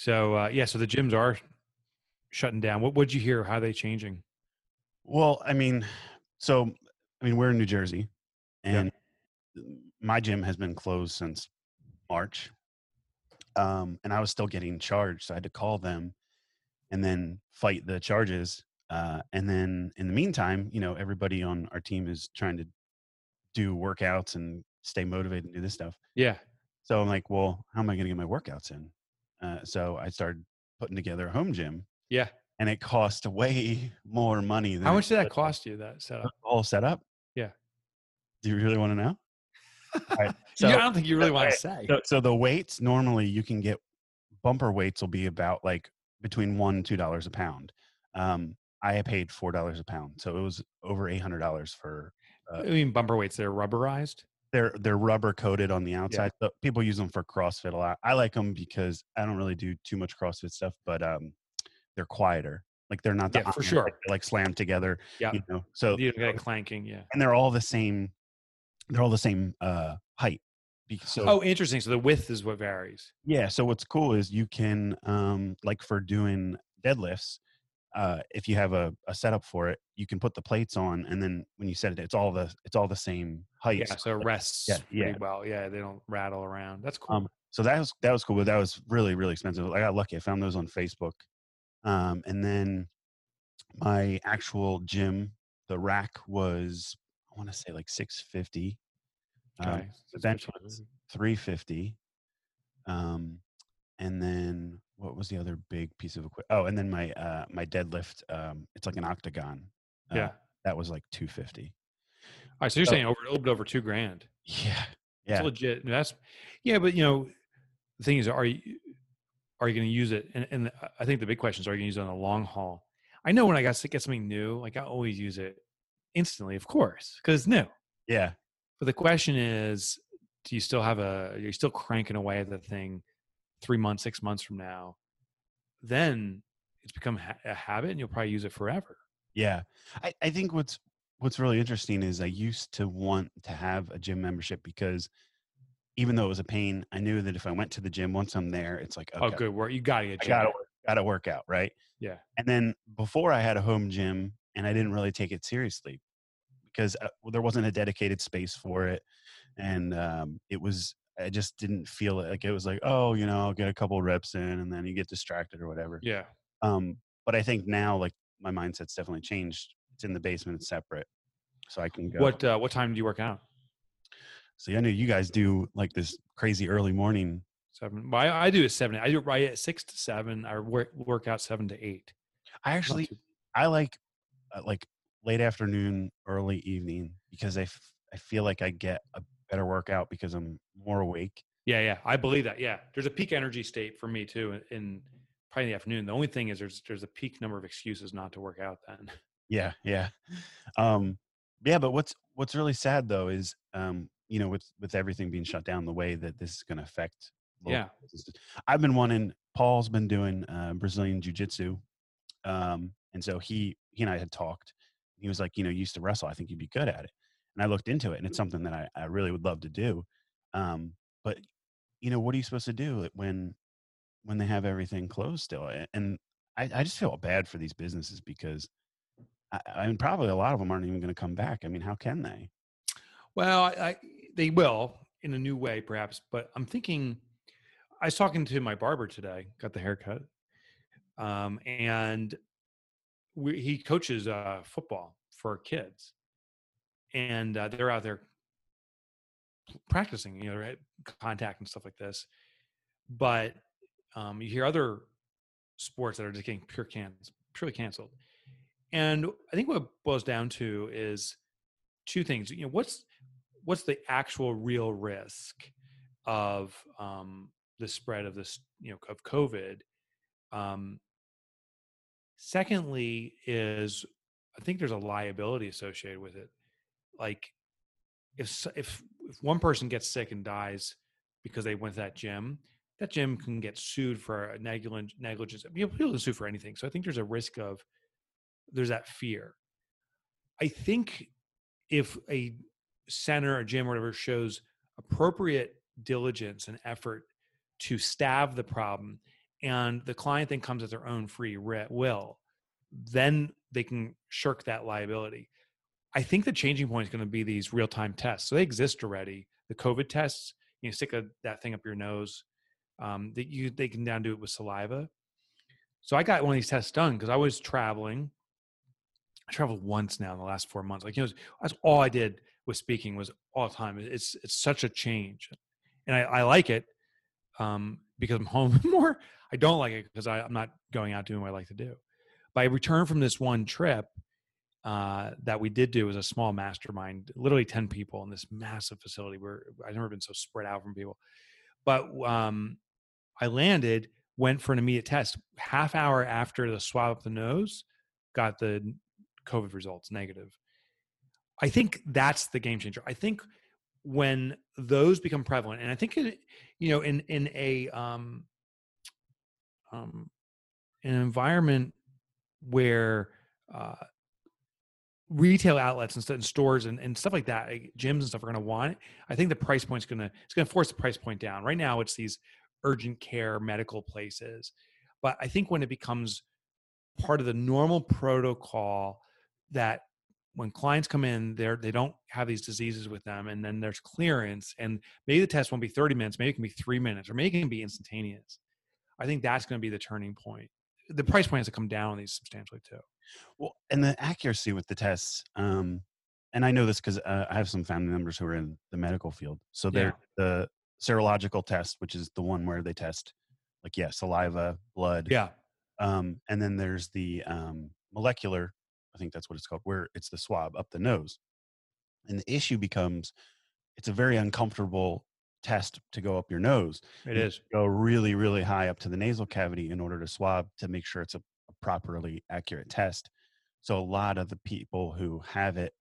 So uh, yeah, so the gyms are shutting down. What would you hear? How are they changing? Well, I mean, so I mean, we're in New Jersey, Yeah. and my gym has been closed since March, um, and I was still getting charged, so I had to call them and then fight the charges. Uh, and then in the meantime, you know, everybody on our team is trying to do workouts and stay motivated and do this stuff. Yeah. So I'm like, well, how am I going to get my workouts in? Uh, so I started putting together a home gym, Yeah. and it cost way more money than How much did that cost you? That setup? all set up. Yeah. Do you really want to know? Right, So, So, I don't think you really want to say. so, so the weights normally you can get bumper weights will be about like between one and two dollars a pound. Um, I paid four dollars a pound, so it was over eight hundred dollars for. I mean, bumper weights. They're rubberized. They're they're rubber coated on the outside. But people use them for CrossFit a lot. I like them because I don't really do too much CrossFit stuff, but um, they're quieter. Like they're not the Yeah, for sure. like, they're, like slammed together. Yeah. You know, so You get clanking. Yeah. and they're all the same. They're all the same uh, height. So Oh, interesting. So the width is what varies. Yeah. So what's cool is you can, um, like for doing deadlifts, uh, if you have a, a setup for it, you can put the plates on, and then when you set it, it's all the it's all the same height. Yeah. So it rests yeah, pretty yeah. well. Yeah. They don't rattle around. That's cool. Um, so that was that was cool, but that was really really expensive. I got lucky; I found those on Facebook, um, and then my actual gym, the rack was I want to say like six fifty. Um, the bench was 350 um and then what was the other big piece of equipment oh and then my uh my deadlift um it's like an octagon uh, Yeah. that was like 250 All right. So you're so- saying over a little bit over two grand. yeah It's yeah legit. That's yeah, but you know, the thing is, are you are you going to use it? And, and I think the big question is, are you going to use it on the long haul? I know when I got to get something new, like I always use it instantly, of course, because it's new. yeah But the question is, do you still have a? Are you still cranking away at the thing three months, six months from now? Then it's become ha- a habit, and you'll probably use it forever. yeah i i think what's what's really interesting is i used to want to have a gym membership because even though it was a pain i knew that if i went to the gym once i'm there it's like okay Oh, good work! You got to get. i gotta work, gotta work out right Yeah. And then before I had a home gym and I didn't really take it seriously because uh, well, there wasn't a dedicated space for it. And um, it was, I just didn't feel it. Like it was like, oh, you know, I'll get a couple reps in and then you get distracted or whatever. Yeah. Um, but I think now, like my mindset's definitely changed. It's in the basement, it's separate. So I can go. What uh, What time do you work out? So I know you guys do like this crazy early morning. Seven. Well, I, I do it seven. I do right at six to seven. I work work out seven to eight. I actually, I like uh, like late afternoon, early evening because I, f- I feel like I get a better workout because I'm more awake. yeah, yeah. I believe that. Yeah, there's a peak energy state for me too in, in probably the afternoon. The only thing is there's there's a peak number of excuses not to work out then. Yeah, yeah, um, yeah. But what's what's really sad though is um, you know with with everything being shut down, the way that this is going to affect. Yeah. businesses. I've been wanting. Paul's been doing uh, Brazilian jiu jitsu, um, and so he he and I had talked. He was like, you know, you used to wrestle. I think you'd be good at it. And I looked into it, and it's something that I, I really would love to do. Um, but you know, what are you supposed to do when when they have everything closed still? And I, I just feel bad for these businesses because I, I mean, probably a lot of them aren't even going to come back. I mean, how can they? Well, I, they will in a new way perhaps, but I'm thinking. I was talking to my barber today. Got the haircut, um, and we, he coaches uh, football for kids, and uh, they're out there practicing, you know, contact and stuff like this. But um, you hear other sports that are just getting pure purely canceled, and I think what boils down to is two things. You know, what's what's the actual real risk of um, the spread of this, you know, of COVID? Um, secondly, is I think there's a liability associated with it. Like, if if if one person gets sick and dies because they went to that gym, that gym can get sued for negligence. Negligence. People can sue for anything. So I think there's a risk of there's that fear. I think if a center or gym or whatever shows appropriate diligence and effort to stab the problem and the client then comes at their own free will, then they can shirk that liability. I think the changing point is going to be these real time tests. So they exist already. The COVID tests, you know, stick a, that thing up your nose. Um, that you they can down do it with saliva. So I got one of these tests done because I was traveling. I traveled once now in the last four months. Like you know, that's all I did with speaking was all the time. It's it's such a change, and I, I like it um, because I'm home more. I don't like it because I'm not going out doing what I like to do. But I returned from this one trip uh, that we did do as a small mastermind, literally 10 people in this massive facility where I've never been so spread out from people. But um, I landed, went for an immediate test. Half hour after the swab up the nose, got the COVID results negative. I think that's the game changer. I think when those become prevalent, and I think it, you know, in in a um, um, an environment where uh, retail outlets and, stores and, and stuff like that, like gyms and stuff are going to want it. I think the price point's going to it's going to force the price point down. Right now, it's these urgent care medical places, but I think when it becomes part of the normal protocol that when clients come in, they're they don't have these diseases with them, and then there's clearance, and maybe the test won't be 30 minutes, maybe it can be three minutes, or maybe it can be instantaneous. I think that's going to be the turning point. The price point has to come down on these substantially too. Well, and the accuracy with the tests, um, and I know this because uh, I have some family members who are in the medical field. So they're Yeah. the serological test, which is the one where they test, like yeah, saliva, blood, Yeah, um, and then there's the um, molecular. I think that's what it's called, where it's the swab up the nose. And the issue becomes, it's a very uncomfortable test to go up your nose. it you is. Go really, really high up to the nasal cavity in order to swab to make sure it's a, a properly accurate test. So a lot of the people who have it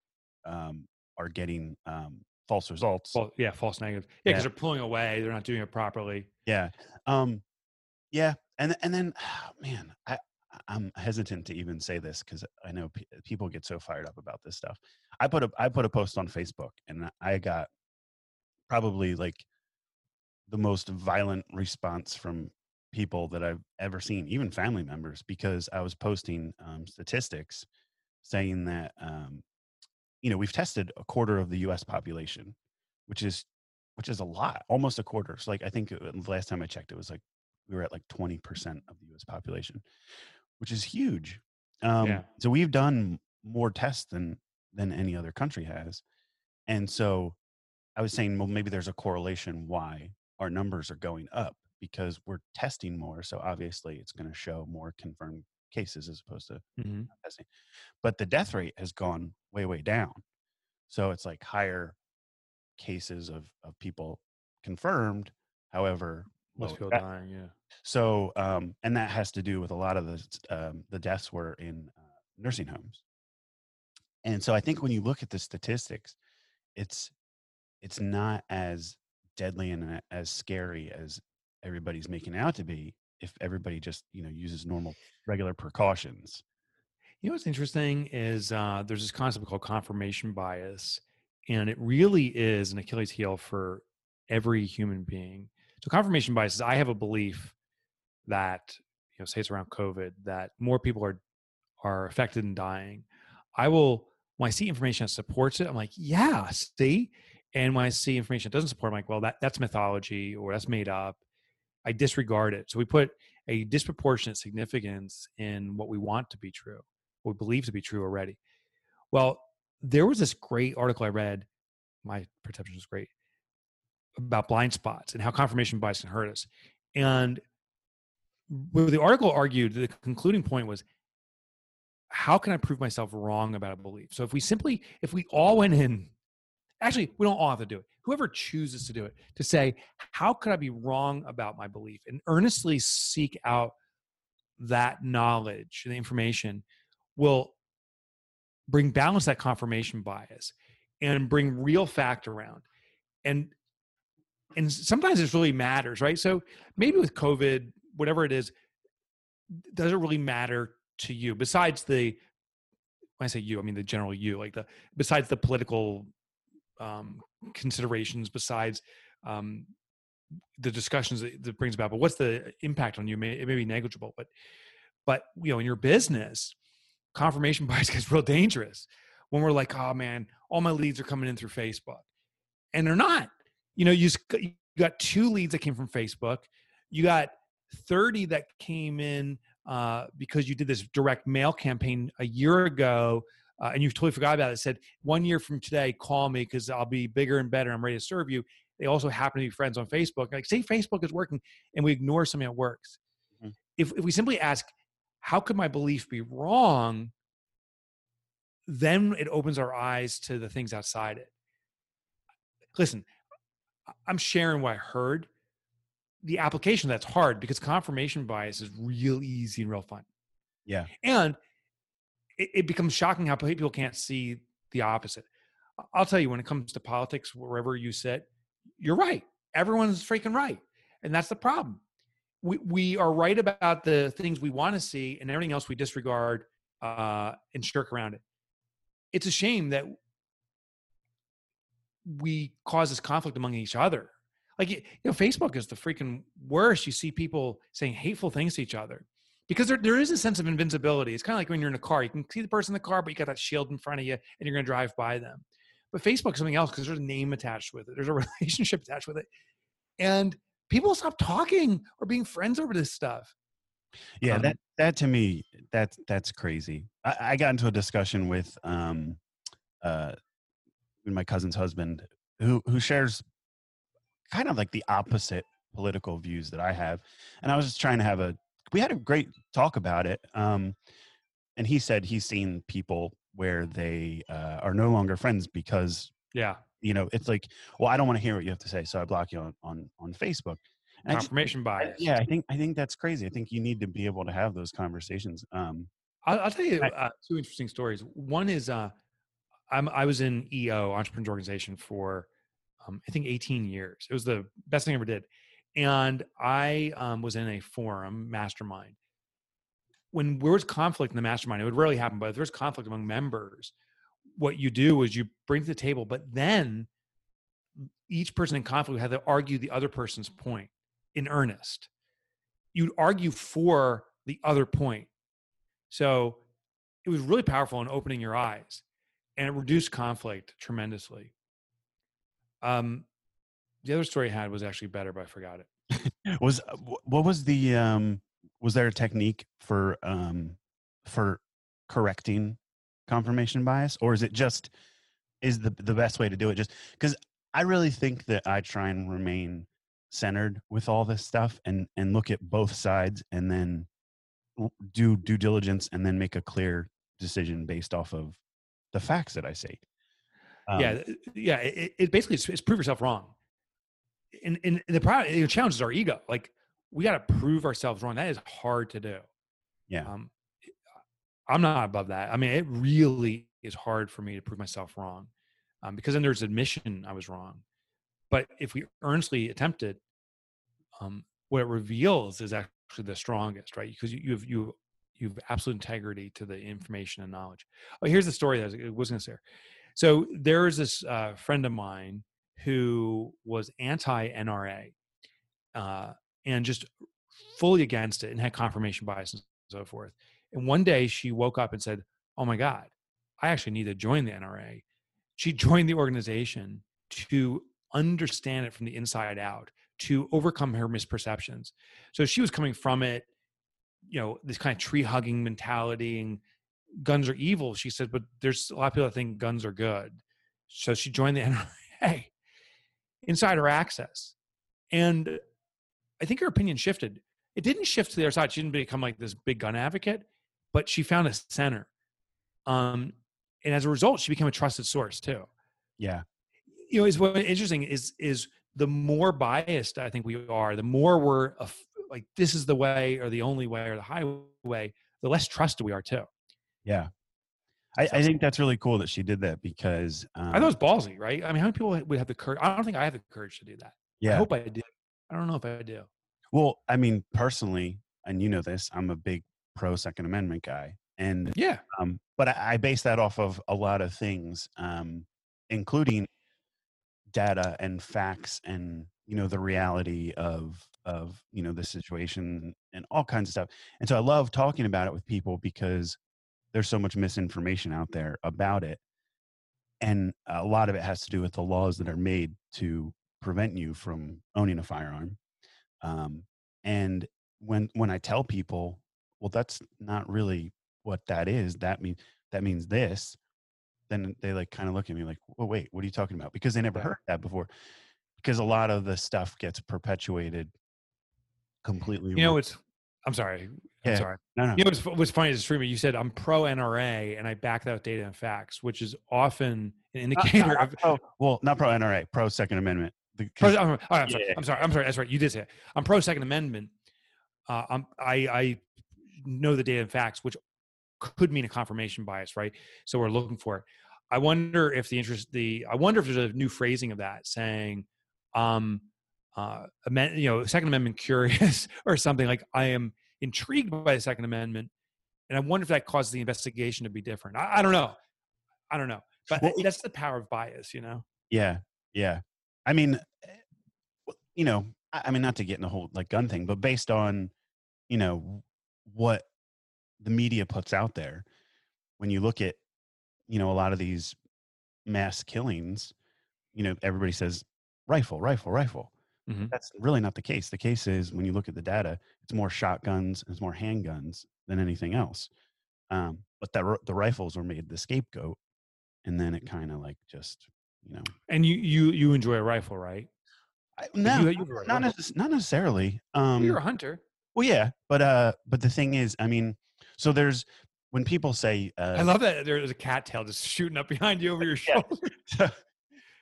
um, are getting um, false results. Well, yeah, false negative. Yeah, because Yeah. they're pulling away. They're not doing it properly. Yeah. Um, yeah. And and then, man, I I'm hesitant to even say this because I know pe- people get so fired up about this stuff. I put a I put a post on Facebook and I got probably like the most violent response from people that I've ever seen, even family members, because I was posting um, statistics saying that um, you know we've tested a quarter of the U.S. population, which is which is a lot, almost a quarter. So like I think it, the last time I checked, it was like we were at like twenty percent of the U.S. population, which is huge. Um, Yeah. So we've done more tests than than any other country has, and so I was saying, well, maybe there's a correlation why our numbers are going up because we're testing more. So obviously, it's going to show more confirmed cases as opposed to Mm-hmm. testing. But the death rate has gone way, way down. So it's like higher cases of of people confirmed. However, Most people death dying. Yeah. so, um, and that has to do with a lot of the um, the deaths were in uh, nursing homes. And so, I think when you look at the statistics, it's it's not as deadly and as scary as everybody's making out to be if everybody just you know uses normal regular precautions. You know what's interesting is uh, there's this concept called confirmation bias, and it really is an Achilles heel for every human being. So confirmation bias is I have a belief that you know, say it's around COVID, that more people are are affected and dying. I will when I see information that supports it, I'm like, yeah, see. And when I see information that doesn't support, I'm like, well, that that's mythology or that's made up. I disregard it. So we put a disproportionate significance in what we want to be true what we believe to be true already. Well, there was this great article I read. My perception was great about blind spots and how confirmation bias can hurt us. And the article argued, the concluding point was, how can I prove myself wrong about a belief? So if we simply, if we all went in, actually, we don't all have to do it. Whoever chooses to do it, to say, how could I be wrong about my belief, and earnestly seek out that knowledge, the information, will bring balance that confirmation bias and bring real fact around. And and sometimes it really matters right? So maybe with covid whatever it is does it really matter to you? Besides the when i say you i mean the general you like the besides the political um considerations besides um the discussions that, that brings about, but what's the impact on you? It may, it may be negligible, but but you know, in your business, confirmation bias gets real dangerous when we're like, oh man, all my leads are coming in through Facebook, and they're not. You know, you, you got two leads that came from Facebook. You got 30 that came in uh, because you did this direct mail campaign a year ago uh, and you totally forgot about it. Said one year from today, call me because I'll be bigger and better. I'm ready to serve you. They also happen to be friends on Facebook. Like say Facebook is working, and we ignore something that works. Mm-hmm. If if we simply ask, how could my belief be wrong? Then it opens our eyes to the things outside it. Listen, I'm sharing what I heard. The application that's hard because confirmation bias is real easy and real fun. Yeah. And it, it becomes shocking how people can't see the opposite. I'll tell you, when it comes to politics, wherever you sit, you're right. Everyone's freaking right. And that's the problem. We, we are right about the things we want to see, and everything else we disregard uh, and shirk around it. It's a shame that we cause this conflict among each other. Like, you know, Facebook is the freaking worst. You see people saying hateful things to each other because there, there is a sense of invincibility. It's kind of like when you're in a car, you can see the person in the car, but you got that shield in front of you and you're going to drive by them. But Facebook is something else because there's a name attached with it, there's a relationship attached with it. And people stop talking or being friends over this stuff. Yeah, um, that that to me, that's that's crazy. I, I got into a discussion with um uh my cousin's husband who who shares kind of like the opposite political views that I have. And I was just trying to have a we had a great talk about it. Um, and he said he's seen people where they uh, are no longer friends because yeah, you know, it's like, well, I don't want to hear what you have to say, so I block you on on on Facebook. And Confirmation just, bias. yeah, I think I think that's crazy. I think you need to be able to have those conversations. Um, I'll, I'll tell you uh, two interesting stories. One is uh, I'm I was in EO Entrepreneur Organization for um, I think 18 years. It was the best thing I ever did and I um, was in a forum mastermind. When there was conflict in the mastermind, it would rarely happen, but if there's conflict among members, what you do is you bring to the table, but then each person in conflict had to argue the other person's point in earnest. You'd argue for the other point. So it was really powerful in opening your eyes and it reduced conflict tremendously. Um, the other story I had was actually better, but I forgot it. was uh, what was the um was there a technique for um for correcting confirmation bias or is it just is the the best way to do it just cuz I really think that I try and remain centered with all this stuff and and look at both sides and then do due diligence and then make a clear decision based off of the facts that I see. Um, yeah, yeah. It, it basically it's, it's prove yourself wrong and, and the problem, the challenge is our ego. Like we got to prove ourselves wrong. That is hard to do. Yeah. Um, I'm not above that. I mean, it really is hard for me to prove myself wrong um, because then there's admission I was wrong. But if we earnestly attempt it, um, what it reveals is actually the strongest, right? Because you, you have you you have absolute integrity to the information and knowledge. Oh, here's the story that I was going to say. So there is this uh, friend of mine who was anti NRA uh, and just fully against it and had confirmation bias and so forth. And one day she woke up and said, Oh my God, I actually need to join the NRA. She joined the organization to understand it from the inside out, to overcome her misperceptions. So she was coming from it, you know, this kind of tree hugging mentality and guns are evil. She said, but there's a lot of people that think guns are good. So she joined the NRA insider access. And I think her opinion shifted. It didn't shift to the other side. She didn't become like this big gun advocate, but she found a center. Um, and as a result, she became a trusted source too. Yeah. You know, is what interesting is is the more biased I think we are, the more we're like this is the way or the only way or the highway, the less trusted we are too. Yeah. I, I, think that's really cool that she did that because um, I thought it was ballsy, right? I mean, how many people would have the courage? I don't think I have the courage to do that. Yeah, I hope I do. I don't know if I do. Well, I mean, personally, and you know this, I'm a big pro Second Amendment guy, and yeah, um, but I, I base that off of a lot of things, um, including data and facts and you know the reality of of you know the situation and all kinds of stuff and so i love talking about it with people because there's so much misinformation out there about it and a lot of it has to do with the laws that are made to prevent you from owning a firearm um, and when when i tell people well that's not really what that is that means that means this then they like kind of look at me like well wait what are you talking about because they never Yeah. heard that before because a lot of the stuff gets perpetuated completely You know, it's. I'm sorry. I'm Yeah. sorry. no no You know what's, what's funny is streaming. You said I'm pro NRA and I back that with data and facts, which is often an Not- indicator not of. pro, well not pro nra pro second amendment The- Pro, I'm, all right, I'm, sorry, Yeah. I'm sorry. I'm sorry. That's right. You did say it. I'm pro Second Amendment. Uh, I'm, I, I know the data and facts, which could mean a confirmation bias, right? So we're looking for it. I wonder if the interest, the I wonder if there's a new phrasing of that saying, um, uh, amend, you know, Second Amendment curious or something like I am intrigued by the Second Amendment, and I wonder if that causes the investigation to be different. I, I don't know. I don't know, but Well, that's the power of bias, you know. yeah yeah i mean eh, you know I, I mean not to get in the whole like gun thing but based on you know what the media puts out there when you look at you know a lot of these mass killings you know everybody says rifle rifle rifle Mhm. that's really not the case the case is when you look at the data it's more shotguns it's more handguns than anything else um, but that the rifles were made the scapegoat and then it kind of like just you know And you, you, you enjoy a rifle, right? I, no, you a not, necess- not necessarily um You're a hunter. well yeah but uh but the thing is i mean so there's when people say uh I love that there's a cattail just shooting up behind you over your shoulder.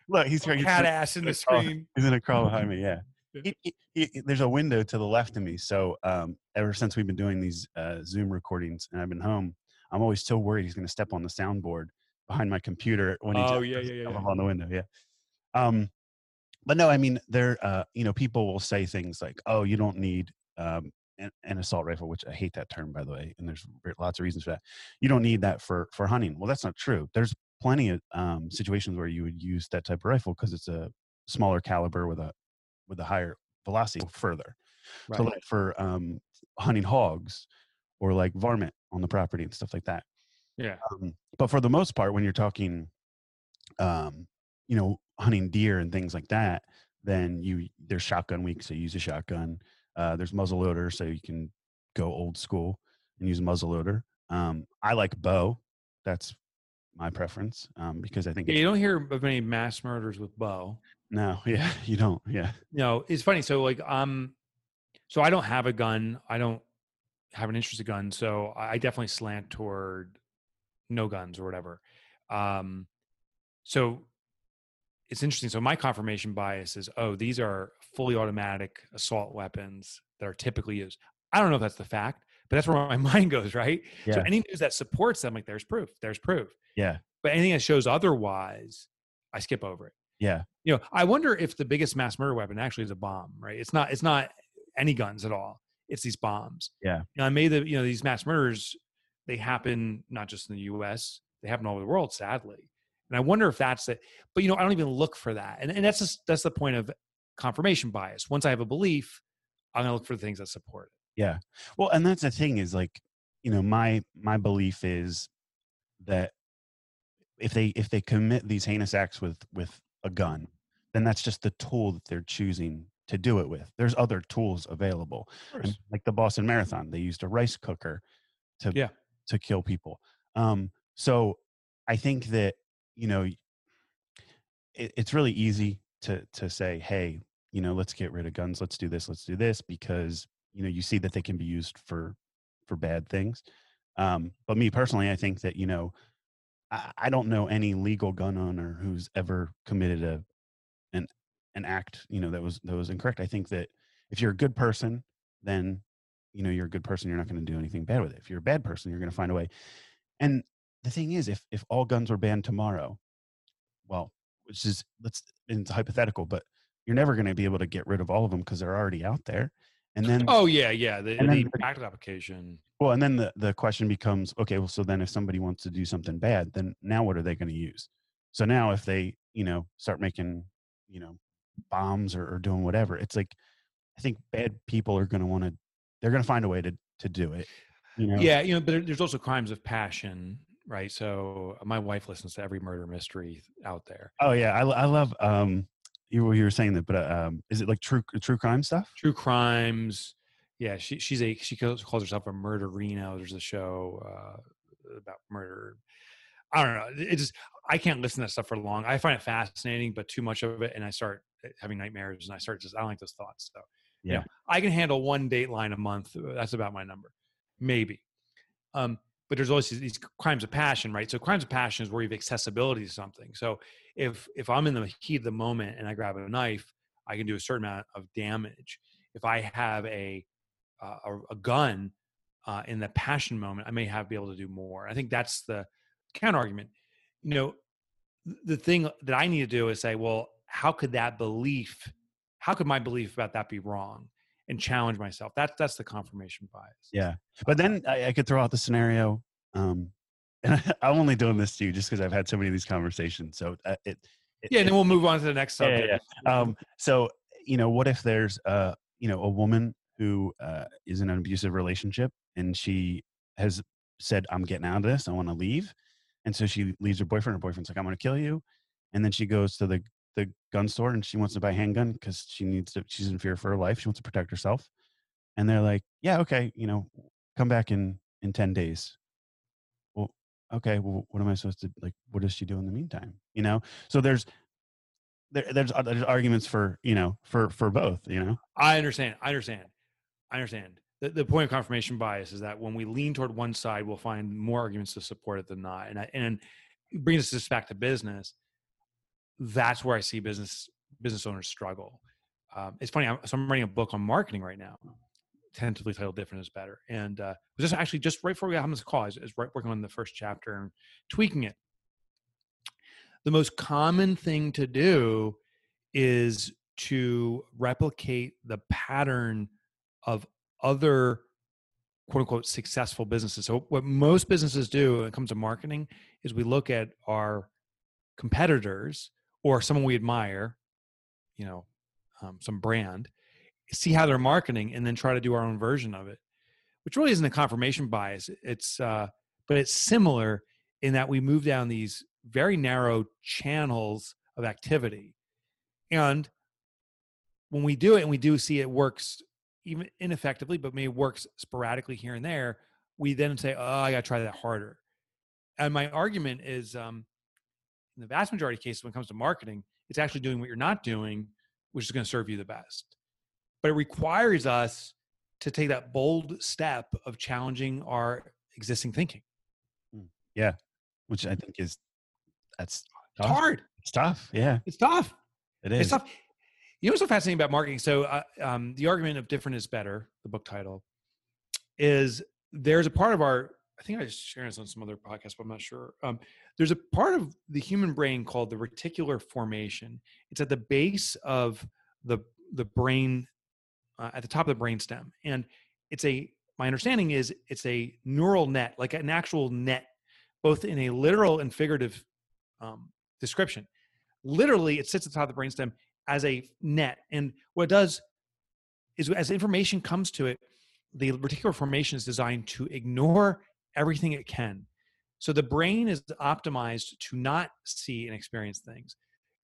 look he's, he's cat ass in the screen. He's gonna crawl behind me. Yeah. Yeah. He- he- he- there's a window to the left of me. So um, ever since we've been doing these uh, Zoom recordings and I've been home, I'm always so worried he's gonna step on the soundboard behind my computer when he Oh, yeah, yeah, yeah. on the window. Yeah. Um, but no, I mean, there. Uh, you know, people will say things like, "Oh, you don't need." Um, an, an assault rifle, which I hate that term, by the way, and there's lots of reasons for that. You don't need that for for hunting. Well, that's not true. There's plenty of um, situations where you would use that type of rifle because it's a smaller caliber with a with a higher velocity further. So like for um, hunting hogs or like varmint on the property and stuff like that. Yeah. Um, but for the most part, when you're talking, um, you know, hunting deer and things like that, then you there's shotgun week, so you use a shotgun. Uh, there's muzzle loader, so you can go old school and use a muzzle loader. Um, I like bow. That's my preference um, because I think Yeah, you don't hear of any mass murders with bow. no, yeah, you don't, yeah, No, it's funny. So like, um, so I don't have a gun. I don't have an interest in guns. So I I definitely slant toward no guns or whatever. Um, so it's interesting. So my confirmation bias is, oh, these are fully automatic assault weapons that are typically used. I don't know if that's the fact, but that's where my mind goes, right? So any news that supports them, like there's proof, there's proof. yeah, But anything that shows otherwise, I skip over it. yeah, You know, I wonder if the biggest mass murder weapon actually is a bomb, right? It's not. It's not any guns at all. It's these bombs. Yeah. You know, I made the you know these mass murders. They happen not just in the U.S. They happen all over the world, sadly. And I wonder if that's it. But you know, I don't even look for that. And and that's just that's the point of confirmation bias. Once I have a belief, I'm gonna look for the things that support it. Well, and that's the thing is like, you know, my my belief is that if they if they commit these heinous acts with with a gun, then that's just the tool that they're choosing to do it with. There's other tools available. Like the Boston Marathon, they used a rice cooker to Yeah. to kill people. Um, so I think that you know it, it's really easy to to say, hey, you know, let's get rid of guns. Let's do this. Let's do this because you know you see that they can be used for for bad things. Um, but me personally, I think that you know I, I don't know any legal gun owner who's ever committed a an an act you know that was that was incorrect. I think that if you're a good person, then you know you're a good person. You're not going to do anything bad with it. If you're a bad person, you're going to find a way. And the thing is, if if all guns were banned tomorrow, well, which is let's it's hypothetical, but you're never going to be able to get rid of all of them because they're already out there. And then Oh yeah, yeah. The, And the practical application. well, and then the, the question becomes, okay, well, so then if somebody wants to do something bad, then now what are they going to use? So now if they, you know, start making you know bombs or, or doing whatever it's like i think bad people are going to want to they're going to find a way to to do it you know Yeah, you know, but there's also crimes of passion, right? So my wife listens to every murder mystery out there. oh yeah i, I love um you, were- you were saying that but uh, um is it like true true crime stuff True crimes. Yeah, she she's a she calls, calls herself a murderino. There's a show uh, about murder. I don't know. It just I can't listen to that stuff for long. I find it fascinating, but too much of it, and I start eh, having nightmares, and I start just I don't like those thoughts. So you Yeah. know, I can handle one dateline a month. uh, That's about my number, maybe. Um, but there's always these- these crimes of passion, right? So crimes of passion is where you have accessibility to something. So if if I'm in the heat of the moment and I grab a knife, I can do a certain amount of damage. If I have a uh, a, a gun uh, in the passion moment, I may have be able to do more. I think that's the counter argument. You know, the thing that I need to do is say, well, how could that belief, how could my belief about that be wrong, and challenge myself. That's that's the confirmation bias. Yeah, but then I, I could throw out the scenario, um, and I'm only doing this to you just because I've had so many of these conversations. So uh, it, it, Yeah, and then we'll move on to the next Yeah, yeah, subject. um, so you know, what if there's uh, you know, a woman who uh, is in an abusive relationship and she has said, "I'm getting out of this. I want to leave," and so she leaves her boyfriend. Her boyfriend's like, "I'm going to kill you," and then she goes to the the gun store and she wants to buy a handgun because she needs to. She's in fear for her life. She wants to protect herself, and they're like, "Yeah, okay, you know, come back in in ten days." Okay. Well, what am I supposed to like? What does she do in the meantime? You know. So there's there, there's uh, there's arguments for you know for for both. You know. I understand. I understand. I understand. The, the point of confirmation bias is that when we lean toward one side, we'll find more arguments to support it than not. And I, and bringing us back to business, that's where I see business business owners struggle. Um, it's funny. I'm, so I'm writing a book on marketing right now, tentatively titled "Different is Better," and uh, was just actually just right before we got on this call, I was, I was right working on the first chapter and tweaking it. The most common thing to do is to replicate the pattern of other quote unquote successful businesses. So what most businesses do when it comes to marketing is we look at our competitors or someone we admire, you know, um, some brand, see how they're marketing, and then try to do our own version of it, which really isn't a confirmation bias. It's uh, but it's similar in that we move down these very narrow channels of activity, and when we do it and we do see it works even ineffectively, but maybe works sporadically here and there, we then say, "Oh, I got to try that harder." And my argument is, um, in the vast majority of cases, when it comes to marketing, it's actually doing what you're not doing, which is going to serve you the best. But it requires us to take that bold step of challenging our existing thinking. Yeah, which I think is that's It's tough. hard. It's tough. Yeah, It's tough. it is. It's tough. You know what's so fascinating about marketing? So, uh, um, the argument of different is better, the book title, is there's a part of our. I think I just shared this on some other podcast, but I'm not sure. Um, there's a part of the human brain called the reticular formation. It's at the base of the the brain, uh, at the top of the brain stem, and it's a. My understanding is it's a neural net, like an actual net, both in a literal and figurative um, description. Literally, it sits at the top of the brainstem as a net. And what it does is as information comes to it, the reticular formation is designed to ignore everything it can. So the brain is optimized to not see and experience things.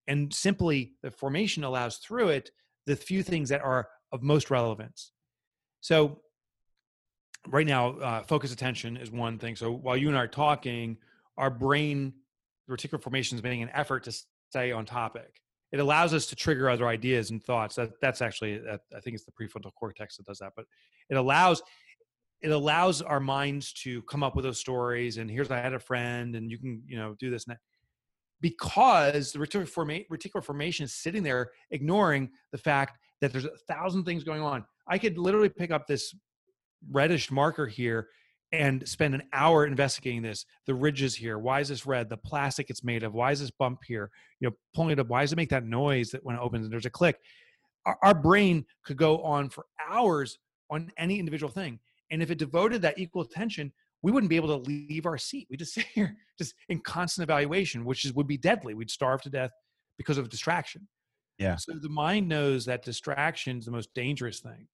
And simply the formation allows through it the few things that are of most relevance. So right now, uh, focus attention is one thing. So while you and I are talking, our brain, the reticular formation is making an effort to stay on topic it allows us to trigger other ideas and thoughts that that's actually i think it's the prefrontal cortex that does that but it allows it allows our minds to come up with those stories and here's i had a friend and you can you know do this and that because the reticular, forma- reticular formation is sitting there ignoring the fact that there's a thousand things going on. I could literally pick up this reddish marker here and spend an hour investigating this. The ridges here. Why is this red? The plastic it's made of. Why is this bump here? You know pulling it up. Why does it make that noise that when it opens and there's a click? Our, our brain could go on for hours on any individual thing and if it devoted that equal attention we wouldn't be able to leave our seat. We just sit here just in constant evaluation which is would be deadly. We'd starve to death because of distraction Yeah. So the mind knows that distraction is the most dangerous thing,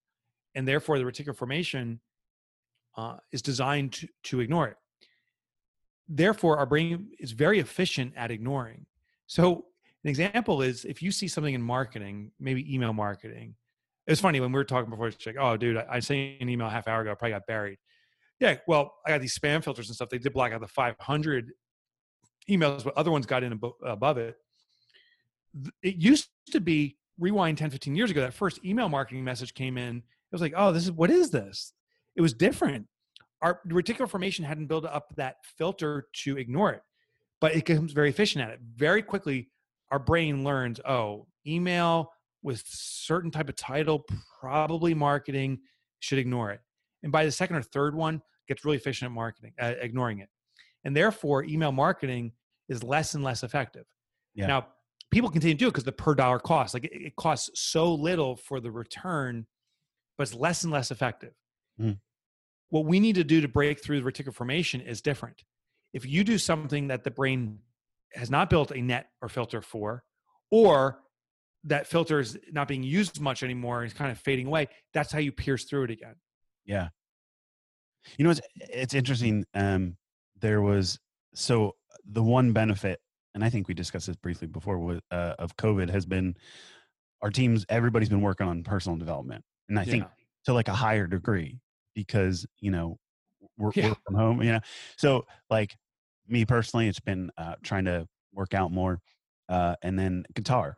and therefore the reticular formation uh, is designed to, to ignore it. Therefore, our brain is very efficient at ignoring. So an example is if you see something in marketing, maybe email marketing. It's funny when we were talking before. It's like, oh, dude, I, I sent an email half hour ago. I probably got buried. Yeah, well, I got these spam filters and stuff. They did block out the 500 emails, but other ones got in above it. It used to be rewind 10, 15 years ago. That first email marketing message came in. It was like, oh, this is what is this? It was different. Our reticular formation hadn't built up that filter to ignore it, but it becomes very efficient at it. Very quickly, our brain learns, oh, email with certain type of title, probably marketing, should ignore it. And by the second or third one, gets really efficient at marketing, uh, ignoring it. And therefore, email marketing is less and less effective. Yeah. Now, people continue to do it because the per dollar cost, like it, it, costs so little for the return, but it's less and less effective. Mm. What we need to do to break through the reticular formation is different. If you do something that the brain has not built a net or filter for, or that filter is not being used much anymore, it's kind of fading away, that's how you pierce through it again. Yeah. You know, it's it's interesting. Um, there was so the one benefit, and I think we discussed this briefly before, was, uh, of COVID has been our teams. Everybody's been working on personal development, and I yeah. think to like a higher degree because you know we're, yeah. we're from home. You know, so like me personally, it's been uh, trying to work out more, uh, and then guitar.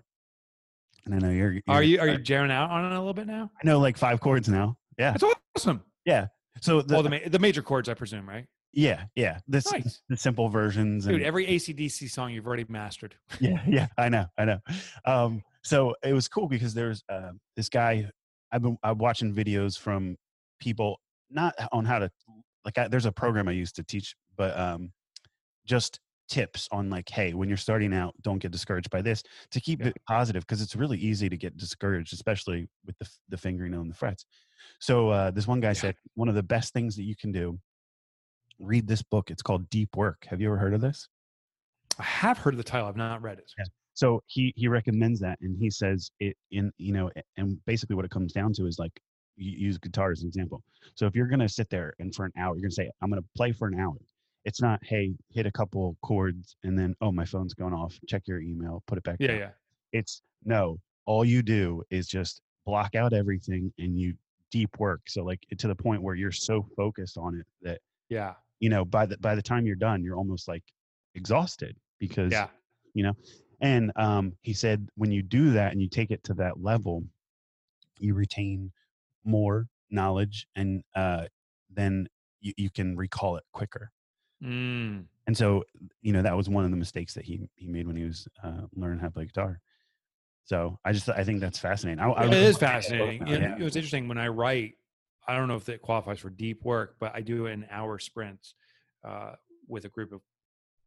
And I know you're, you're are you are you jamming out on it a little bit now? I know like five chords now. Yeah, it's awesome. Yeah. So the, well, the, ma- the major chords, I presume, right? Yeah, yeah. This nice. the simple versions. Dude, and, every ACDC song you've already mastered. yeah, yeah. I know, I know. Um, so it was cool because there's uh, this guy. I've been I'm watching videos from people, not on how to like. I, there's a program I used to teach, but um, just tips on like, hey, when you're starting out, don't get discouraged by this. To keep yeah. it positive, because it's really easy to get discouraged, especially with the the fingering on the frets. So uh, this one guy yeah. said one of the best things that you can do. Read this book. It's called Deep Work. Have you ever heard of this? I have heard of the title. I've not read it. Yeah. So he he recommends that, and he says it in you know, and basically what it comes down to is like you use guitar as an example. So if you're gonna sit there and for an hour, you're gonna say, I'm gonna play for an hour. It's not, hey, hit a couple chords and then oh my phone's going off. Check your email, put it back. Yeah, down. yeah. It's no. All you do is just block out everything and you deep work. So like to the point where you're so focused on it that yeah, you know, by the by the time you're done, you're almost like exhausted because yeah, you know. And um, he said when you do that and you take it to that level, you retain more knowledge and uh, then you, you can recall it quicker. Mm. And so, you know, that was one of the mistakes that he he made when he was uh, learning how to play guitar. So I just I think that's fascinating. I, I it is fascinating. It, yeah. it was interesting when I write. I don't know if that qualifies for deep work, but I do an hour sprints uh, with a group of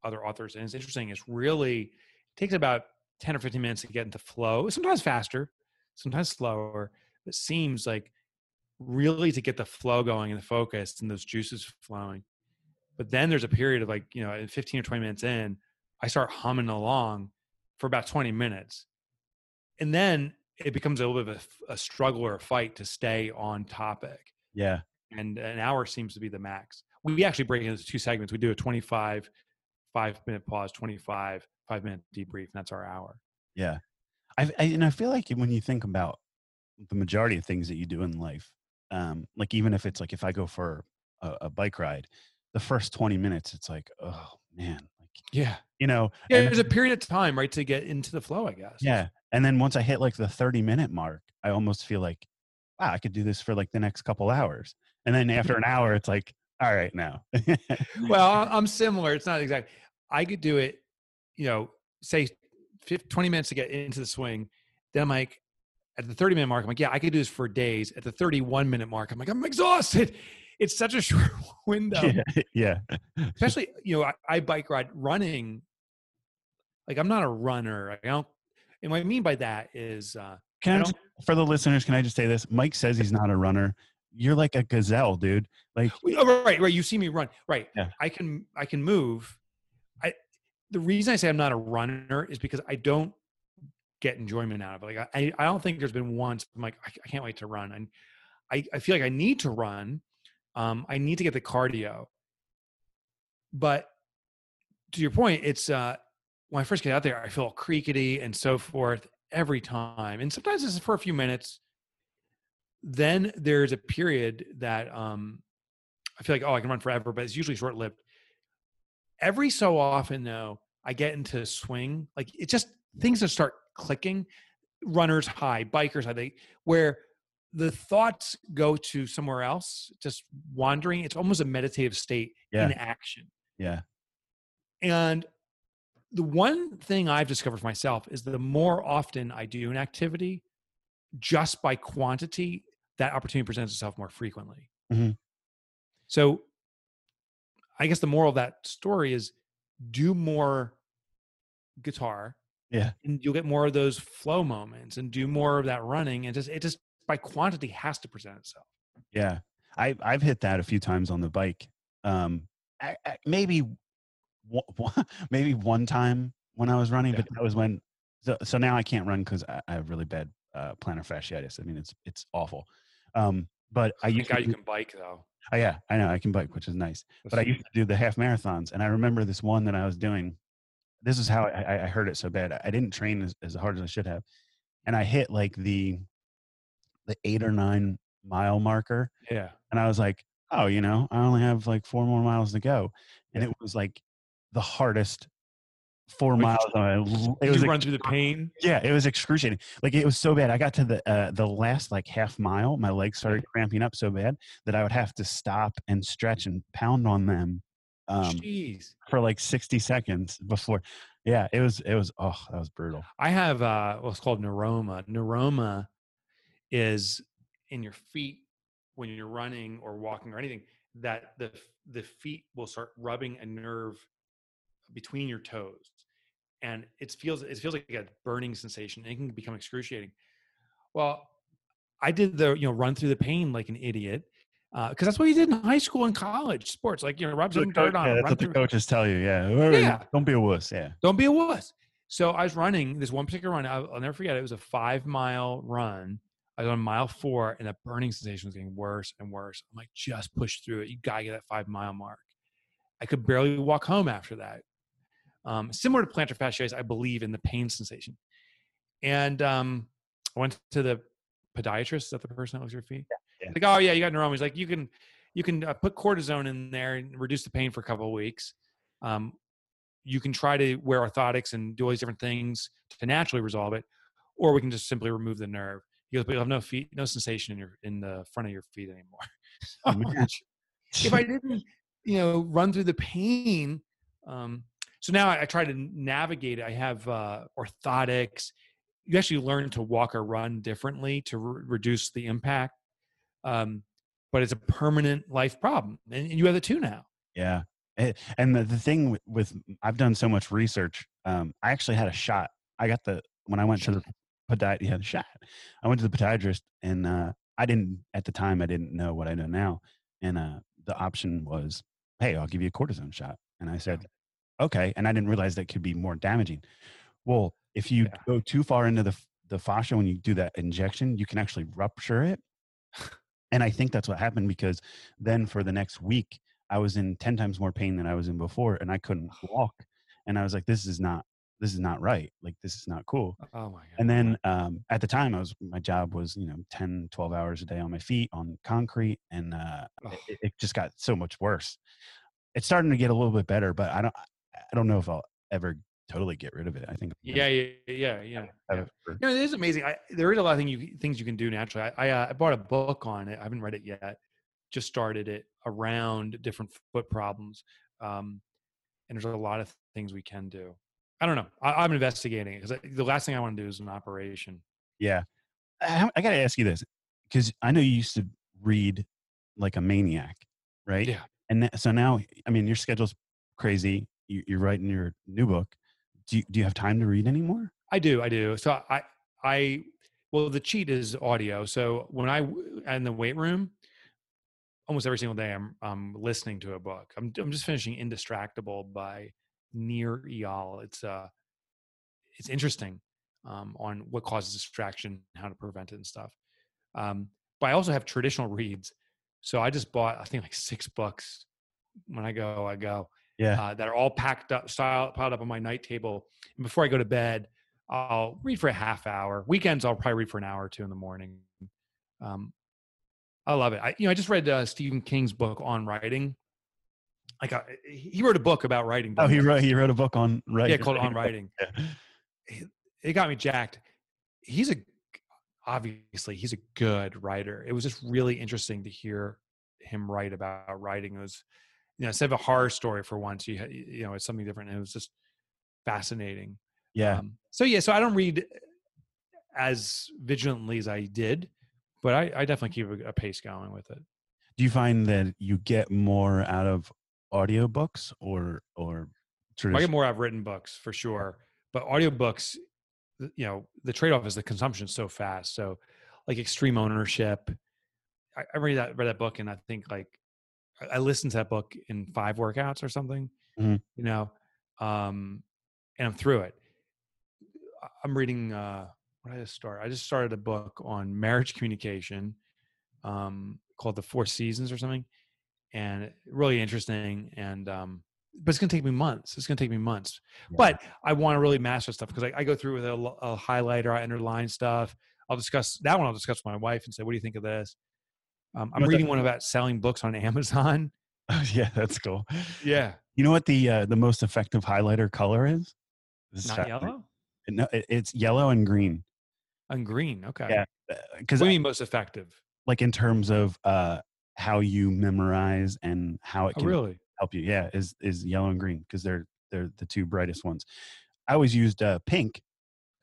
other authors, and it's interesting. It's really it takes about ten or fifteen minutes to get into flow. Sometimes faster, sometimes slower. It seems like really to get the flow going and the focus and those juices flowing. But then there's a period of like you know, fifteen or twenty minutes in, I start humming along for about twenty minutes and then it becomes a little bit of a, a, struggle or a fight to stay on topic. Yeah. And an hour seems to be the max. We actually break into two segments. We do a 25, five minute pause, 25, five minute debrief, and that's our hour. Yeah. I, I and I feel like when you think about the majority of things that you do in life, um, like even if it's like if I go for a, a bike ride, the first 20 minutes, it's like, oh man, yeah, you know, yeah, there's a period of time, right, to get into the flow, I guess. Yeah. And then once I hit like the 30 minute mark, I almost feel like, wow, I could do this for like the next couple hours. And then after an hour, it's like, all right, now. well, I'm similar. It's not exact. I could do it, you know, say 50, 20 minutes to get into the swing. Then I'm like, at the 30 minute mark, I'm like, yeah, I could do this for days. At the 31 minute mark, I'm like, I'm exhausted. It's such a short window. Yeah. yeah. Especially, you know, I, I, bike ride running. Like I'm not a runner. I don't and what I mean by that is, uh, can I, just, for the listeners, can I just say this? Mike says he's not a runner. You're like a gazelle, dude. Like, oh, right, right. You see me run, right? Yeah. I can, I can move. I. The reason I say I'm not a runner is because I don't get enjoyment out of it. Like I, I don't think there's been once I'm like I, I can't wait to run, and I, I feel like I need to run. Um, I need to get the cardio, but to your point, it's uh, when I first get out there, I feel creakety and so forth every time, and sometimes this is for a few minutes. Then there's a period that um, I feel like oh I can run forever, but it's usually short lived. Every so often though, I get into swing, like it just things that start clicking. Runners high, bikers high, they where the thoughts go to somewhere else, just wandering. It's almost a meditative state Yeah. in action. Yeah. And the one thing I've discovered for myself is the more often I do an activity, just by quantity, that opportunity presents itself more frequently. Mhm. So I guess the moral of that story is do more guitar. Yeah. And you'll get more of those flow moments and do more of that running. And just it just by quantity has to present itself. Yeah, I I've hit that a few times on the bike. Um, I, I, maybe one, maybe one time when I was running, Yeah. but that was when. So, so now I can't run because I, I have really bad uh, plantar fasciitis. I mean, it's it's awful. Um, but I used to you can bike though. oh, yeah, I know I can bike, which is nice. But I used to do the half marathons, and I remember this one that I was doing. This is how I, I- I heard it so bad. I didn't train as, as hard as I should have, and I hit like the the eight or nine mile marker, yeah. and I was like, oh, you know, I only have like four more miles to go, and Yeah. it was like the hardest four Wait, miles. did I- It was you run through the pain. yeah, it was excruciating. Like it was so bad. I got to the uh, the last like half mile, my legs started cramping up so bad that I would have to stop and stretch and pound on them um, Jeez. for like sixty seconds before. Yeah, it was it was oh that was brutal. I have uh, what's called neuroma. Neuroma is in your feet when you're running or walking or anything. That the the feet will start rubbing a nerve between your toes, and it feels it feels like a burning sensation. And it can become excruciating. Well, I did the you know run through the pain like an idiot uh, because that's what you did in high school and college sports. Like you know, rub some dirt on. yeah, it, that's what the coaches tell you. Yeah, "Hey, Yeah. don't be a wuss. Yeah, don't be a wuss. So I was running this one particular run. I'll, I'll never forget. It was a five mile run. I was on mile four, and the burning sensation was getting worse and worse. I'm like, just push through it. You gotta get that five mile mark. I could barely walk home after that. Um, similar to plantar fasciitis, I believe in the pain sensation. And um, I went to the podiatrist. Is that the person that looks at your feet? Yeah. Like, oh yeah, you got neuroma. He's like, you can you can uh, put cortisone in there and reduce the pain for a couple of weeks. Um, you can try to wear orthotics and do all these different things to naturally resolve it, or we can just simply remove the nerve. He goes, but you'll have no feet, no sensation in your in the front of your feet anymore. Oh, if I didn't, you know, run through the pain, um, so now I, I try to navigate. I have uh, orthotics. You actually learn to walk or run differently to re- reduce the impact. Um, but it's a permanent life problem, and, and you have it too now. Yeah. Eh, And the, the thing with, with I've done so much research. Um, I actually had a shot. I got the when I went to the podiatrist. Yeah, shot. I went to the podiatrist, and uh, I didn't at the time. I didn't know what I know now, and uh, the option was, "Hey, I'll give you a cortisone shot." And I said, "Okay," and I didn't realize that could be more damaging. Well, if you Yeah. go too far into the the fascia when you do that injection, you can actually rupture it. And I think that's what happened because then for the next week, I was in 10 times more pain than I was in before and I couldn't walk. And I was like, this is not, this is not right. Like, this is not cool. Oh my god! And then um, at the time, I was, my job was, you know, 10, 12 hours a day on my feet on concrete. And uh, it, it just got so much worse. It's starting to get a little bit better, but I don't, I don't know if I'll ever totally get rid of it. I think. Yeah, yeah, yeah, yeah. yeah. it You know, it is amazing. I, there is a lot of thing you, things you can do naturally. I, I, uh, I bought a book on it. I haven't read it yet. Just started it around different foot problems, um, and there's a lot of things we can do. I don't know. I, I'm investigating it because the last thing I want to do is an operation. Yeah. I, I got to ask you this because I know you used to read like a maniac, right? Yeah. And that, so now, I mean, your schedule's crazy. You, you're writing your new book. Do you, do you have time to read anymore? I do, I do. So I, I, well, the cheat is audio. So when I in the weight room, almost every single day, I'm I'm listening to a book. I'm I'm just finishing Indistractable by Nir Eyal. It's uh, it's interesting. um, on what causes distraction, how to prevent it, and stuff. Um, but I also have traditional reads. So I just bought, I think, like six books. When I go, I go. Yeah. Uh, that are all packed up, style, piled up on my night table. And before I go to bed, I'll read for a half hour. Weekends, I'll probably read for an hour or two in the morning. Um, I love it. I, you know, I just read uh, Stephen King's book on writing. Like, uh, he wrote a book about writing. Oh, he wrote he wrote a book on writing. Yeah, called On Writing. Yeah. It got me jacked. He's a obviously he's a good writer. It was just really interesting to hear him write about writing. It was, you know, instead of a horror story for once, you you know, it's something different. And it was just fascinating. Yeah. Um, so yeah, so I don't read as vigilantly as I did, but I, I definitely keep a, a pace going with it. Do you find that you get more out of audiobooks or or I get more out of written books for sure, but audiobooks, you know, the trade off is the consumption so fast. So, like extreme ownership, I, I read that read that book, and I think like I- listened to that book in five workouts or something. Mhm. You know, um, and I'm through it. I'm reading. Uh, what did I just start? I just started a book on marriage communication, um, called The Four Seasons or something, and really interesting. And um, but it's gonna take me months. It's gonna take me months. Yeah. But I want to really master stuff because I, I go through with a highlighter. I underline stuff. I'll discuss that one. I'll discuss with my wife and say, "What do you think of this?" Um, I'm know what reading one about selling books on Amazon. yeah, that's cool. Yeah, You know what the uh, the most effective highlighter color is? This not yellow. No, it, it's yellow and green. On green. Okay. Yeah, Because What do you mean most effective? like in terms of uh, how you memorize and how it Oh, can really? help you. Yeah, is is yellow and green because they're they're the two brightest ones. I always used uh, pink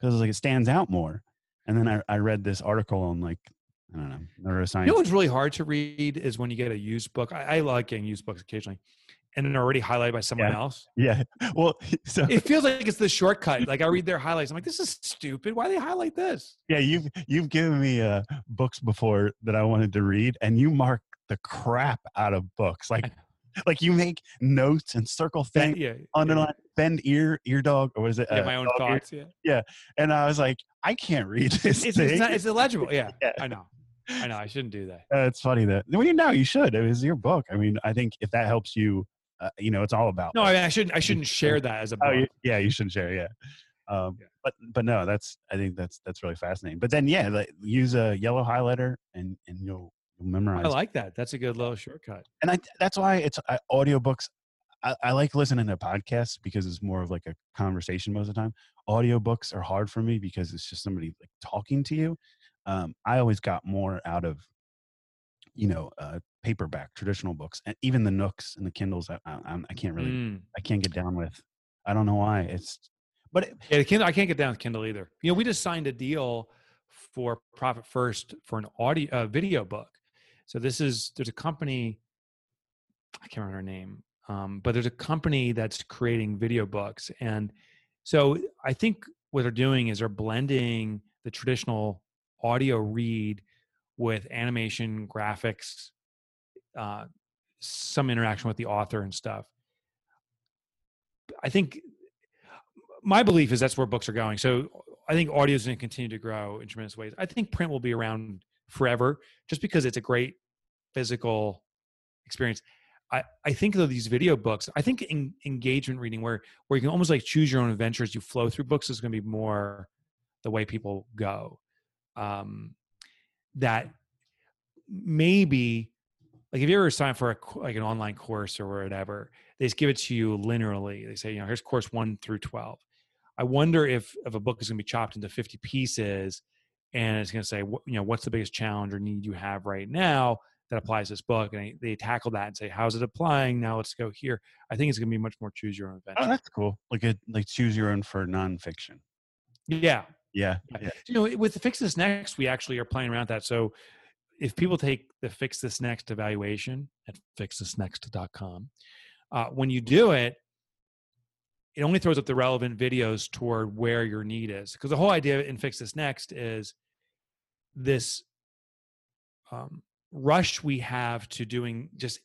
because like it stands out more. And then I, I read this article on like I don't know neuroscience. You know what's really hard to read is when you get a used book. I, I like getting used books occasionally, and then they're already highlighted by someone Yeah. else. yeah, well, so It feels like it's the shortcut. Like I read their highlights. I'm like, this is stupid. Why do they highlight this? yeah, you've you've given me uh, books before that I wanted to read, and you mark the crap out of books. Like like you make notes and circle things, yeah, underline, bend ear, ear dog, or was it? yeah, uh, my own dog ear? thoughts. Yeah, And I was like, I can't read this it's, thing. it's, not, it's illegible. Yeah, Yeah. I know. I know. I shouldn't do that. Uh, it's funny that well, you know you should. It was your book. I mean, I think if that helps you, uh, you know, it's all about. No, I, mean, I shouldn't. I shouldn't share that as a book. oh, yeah, you shouldn't share. Yeah. Um, Yeah. But but no, that's I think that's that's really fascinating. But then yeah, like, use a yellow highlighter and and you'll memorize. I like that. That's a good little shortcut. and I that's why it's I, audiobooks. I, I like listening to podcasts because it's more of like a conversation most of the time. Audiobooks are hard for me because it's just somebody like talking to you. Um, I always got more out of, you know, uh, paperback traditional books, and even the Nooks and the Kindles. I, I, I'm- can't really, Mm. I can't get down with. I don't know why. It's, but it, Yeah, Kindle. I can't get down with Kindle either. You know, we just signed a deal for Profit First for an audio uh, video book. So this is there's a company. I can't remember her name, um, but there's a company that's creating video books, and so I think what they're doing is they're blending the traditional audio read with animation, graphics, uh, some interaction with the author and stuff. I think my belief is that's where books are going. So I think audio is going to continue to grow in tremendous ways. I think print will be around forever just because it's a great physical experience. I, I think though these video books, I think in, engagement reading where where you can almost like choose your own adventures, you flow through books is going to be more the way people go. Um, that maybe like if you ever sign for a like an online course or whatever, they just give it to you linearly. They say, you know, here's course one through twelve. I wonder if if a book is going to be chopped into fifty pieces, and it's going to say, you know, what's the biggest challenge or need you have right now that applies this book, and they, they tackle that and say, how's it applying? Now let's go here. I think it's going to be much more choose your own adventure. oh, adventure. that's cool. Like a like choose your own for nonfiction. yeah, Yeah. Yeah. you know with the fix this next we actually are playing around with that so if people take the fix this next evaluation at fixthisnext.com uh, when you do it it only throws up the relevant videos toward where your need is because the whole idea in fix this next is this um, rush we have to doing just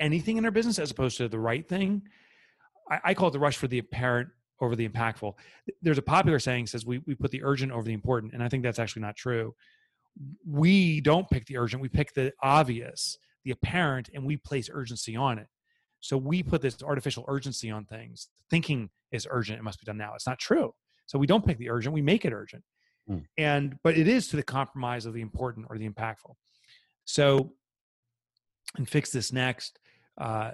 anything in our business as opposed to the right thing I, I call it the rush for the apparent over the impactful. There's a popular saying says we we put the urgent over the important, and I think that's actually not true. We don't pick the urgent; we pick the obvious, the apparent, and we place urgency on it. So we put this artificial urgency on things, thinking is urgent; it must be done now. It's not true. So we don't pick the urgent; we make it urgent. Hmm. And but it is to the compromise of the important or the impactful. So, and fix this next. Uh,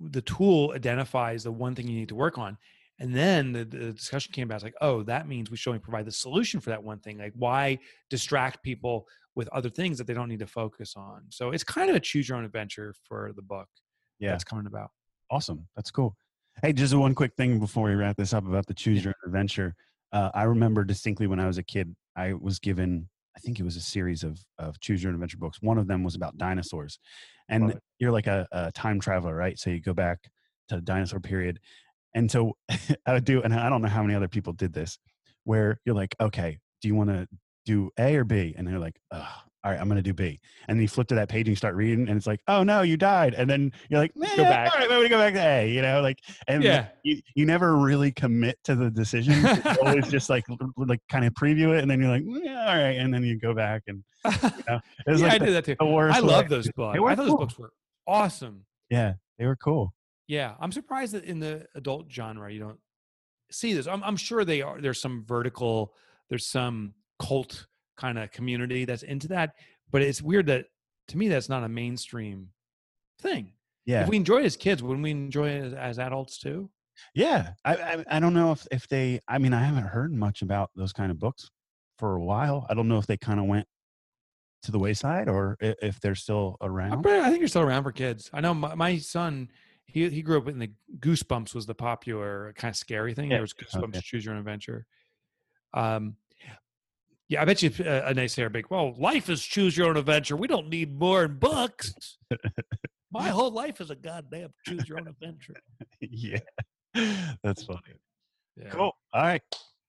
the tool identifies the one thing you need to work on and then the, the discussion came about it's like oh that means we should only provide the solution for that one thing like why distract people with other things that they don't need to focus on so it's kind of a choose your own adventure for the book Yeah. that's coming about Awesome. That's cool. Hey, just one quick thing before we wrap this up about the choose your own adventure. Uh, I remember distinctly when I was a kid, I was given, I think it was a series of, of choose your own adventure books. One of them was about dinosaurs. And you're like a, a time traveler, right? So you go back to the dinosaur period. And so I would do, and I don't know how many other people did this, where you're like, okay, do you want to do A or B? And they're like, Ugh, all right, I'm going to do B. And then you flip to that page and you start reading, and it's like, oh no, you died. And then you're like, Go "Eh, back. All right, I'm going to go back to A, you know, like, and yeah you, you never really commit to the decision. It's always just like, like kind of preview it. And then you're like, yeah, all right. And then you go back and it was yeah like i the, did that too i way. love those books i thought those books were awesome Yeah, they were cool. Yeah, I'm surprised that in the adult genre you don't see this. I'm, I'm sure they are. There's some vertical, there's some cult kind of community that's into that, but it's weird that to me that's not a mainstream thing. Yeah. If we enjoy it as kids, wouldn't we enjoy it as, as adults too? Yeah, I, I I don't know if if they. I mean, I haven't heard much about those kind of books for a while. I don't know if they kind of went to the wayside or if they're still around. I think you're still around for kids. I know my, my son. He he grew up in the Goosebumps was the popular kind of scary thing. Yeah, There was Goosebumps okay. Choose Your Own Adventure. Um, yeah, I bet you uh, a, a naysayer big. Well, life is choose your own adventure. We don't need more books. My whole life is a goddamn choose your own adventure. yeah, that's funny. Yeah. Cool. All right.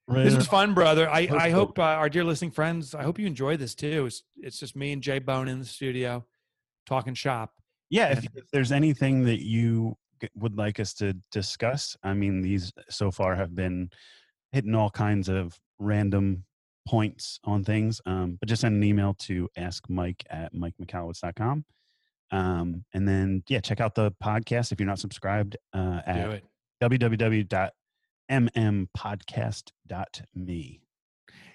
This is fun, brother. I, I hope uh, our dear listening friends. I hope you enjoy this too. It's, it's just me and Jay Bone in the studio, talking shop. yeah. If, if there's anything that you would like us to discuss, I mean, these so far have been hitting all kinds of random points on things. Um, but just send an email to ask Mike at mikemichalowicz.com. Um, and then, yeah, check out the podcast if you're not subscribed uh, at it. www.mmpodcast.me.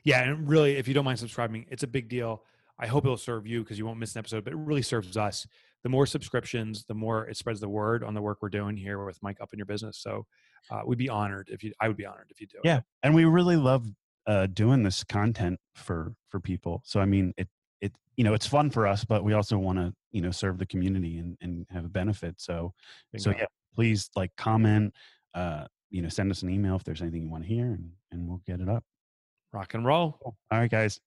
Yeah, and really, if you don't mind subscribing, it's a big deal. I hope it'll serve you because you won't miss an episode, but it really serves us. The more subscriptions, the more it spreads the word on the work we're doing here with Mike Up in Your Business. So uh, we'd be honored if you. I would be honored if you do. it. Yeah, and we really love uh, doing this content for for people. So I mean, it it you know it's fun for us, but we also want to you know serve the community and and have a benefit. So so Bingo. yeah, please like comment, uh, you know, send us an email if there's anything you want to hear, and and we'll get it up. rock and roll. All right, guys.